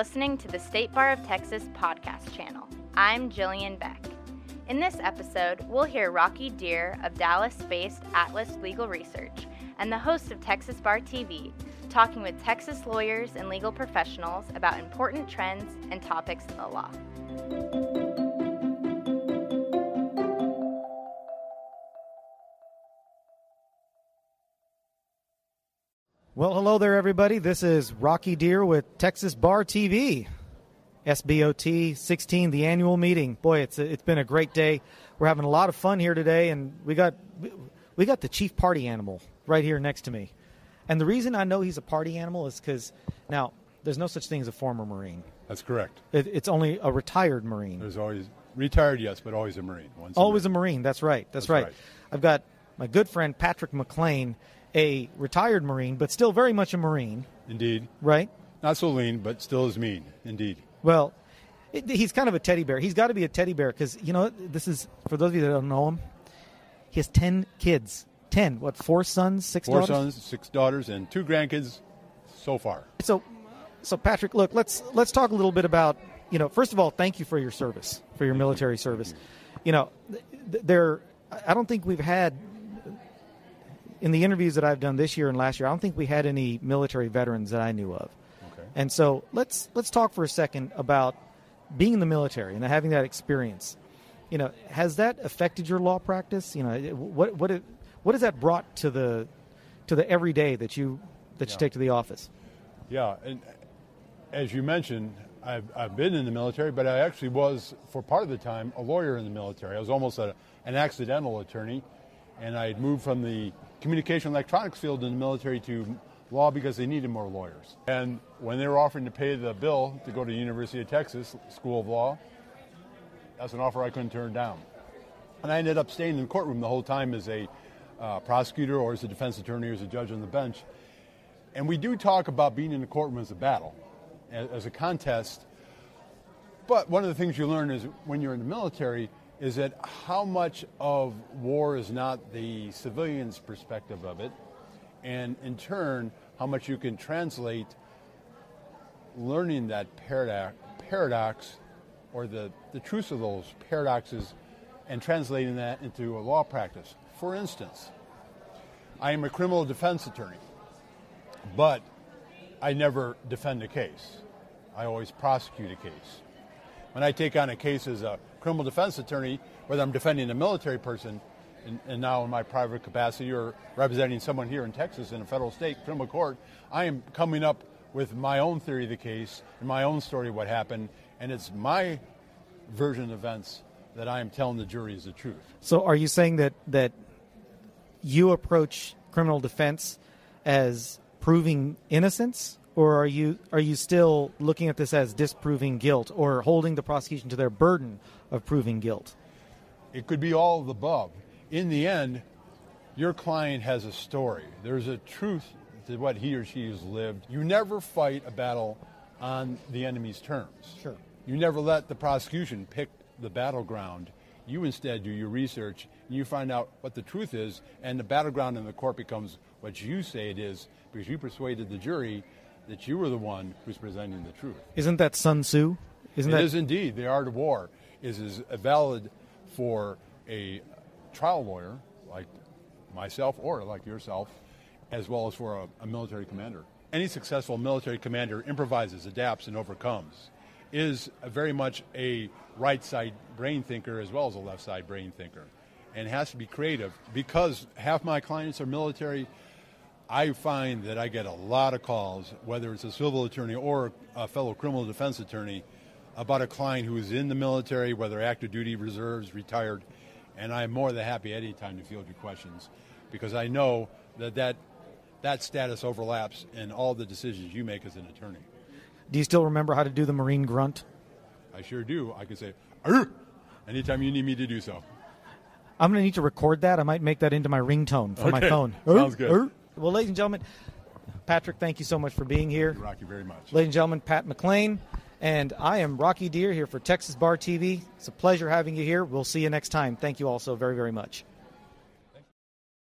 listening to the State Bar of Texas podcast channel. I'm Jillian Beck. In this episode, we'll hear Rocky Dhir of Dallas based Atlas Legal Research and the host of Texas Bar TV talking with Texas lawyers and legal professionals about important trends and topics in the law. Well, hello there, everybody. This is Rocky Dhir with Texas Bar TV, SBOT 16, the annual meeting. Boy, it's a, it's been a great day. We're having a lot of fun here today, and we got we got the chief party animal right here next to me. And the reason I know he's a party animal is because now there's no such thing as a former Marine. That's correct. It, it's only a retired Marine. There's always retired, yes, but always a Marine. Once always a Marine. a Marine. That's right. That's, That's right. right. I've got my good friend Patrick McLean, a retired Marine, but still very much a Marine. Indeed. Right. Not so lean, but still as mean. Indeed. Well, it, he's kind of a teddy bear. He's got to be a teddy bear because you know this is for those of you that don't know him. He has ten kids. Ten. What? Four sons, six Four daughters. sons, six daughters, and two grandkids so far. So, so Patrick, look, let's let's talk a little bit about you know. First of all, thank you for your service, for your military service. You know, th- there. I don't think we've had in the interviews that I've done this year and last year. I don't think we had any military veterans that I knew of. Okay. And so let's let's talk for a second about being in the military and having that experience. You know, has that affected your law practice? You know, what what it, what has that brought to the to the everyday that you that you take to the office? Yeah, and as you mentioned, I've, I've been in the military, but I actually was, for part of the time, a lawyer in the military. I was almost a, an accidental attorney, and I had moved from the communication electronics field in the military to law because they needed more lawyers. And when they were offering to pay the bill to go to the University of Texas School of Law, that's an offer I couldn't turn down. And I ended up staying in the courtroom the whole time as a uh, prosecutor or as a defense attorney or as a judge on the bench. And we do talk about being in the courtroom as a battle, as, as a contest. But one of the things you learn is when you're in the military is that how much of war is not the civilian's perspective of it, and in turn, how much you can translate learning that paradox, paradox or the, the truth of those paradoxes and translating that into a law practice. For instance, I am a criminal defense attorney, but I never defend a case. I always prosecute a case. When I take on a case as a criminal defense attorney, whether I'm defending a military person, and, and now in my private capacity or representing someone here in Texas in a federal state criminal court, I am coming up with my own theory of the case and my own story of what happened, and it's my version of events that I am telling the jury is the truth. So, are you saying that that you approach criminal defense as proving innocence, or are you are you still looking at this as disproving guilt, or holding the prosecution to their burden of proving guilt? It could be all of the above. In the end, your client has a story. There's a truth to what he or she has lived. You never fight a battle on the enemy's terms. Sure. You never let the prosecution pick the battleground. You instead do your research and you find out what the truth is, and the battleground in the court becomes what you say it is because you persuaded the jury that you were the one who's presenting the truth. Isn't that Sun Tzu? Isn't It that is indeed. The art of war is as valid for a trial lawyer like myself or like yourself, as well as for a, a military commander. Any successful military commander improvises, adapts, and overcomes. Is a very much a right side brain thinker as well as a left side brain thinker, and has to be creative. Because half my clients are military, I find that I get a lot of calls, whether it's a civil attorney or a fellow criminal defense attorney, about a client who is in the military, whether active duty, reserves, retired, and I'm more than happy any time to field your questions because I know that that, that status overlaps in all the decisions you make as an attorney. Do you still remember how to do the Marine grunt? I sure do. I can say, "Arr!" anytime you need me to do so. I'm going to need to record that. I might make that into my ringtone for my Okay. phone. Sounds good. Well, ladies and gentlemen, Patrick, thank you so much for being here. Rocky very much. Ladies and gentlemen, Pat McLean, and I am Rocky Dhir here for Texas Bar TV. It's a pleasure having you here. We'll see you next time. Thank you all so very, very much.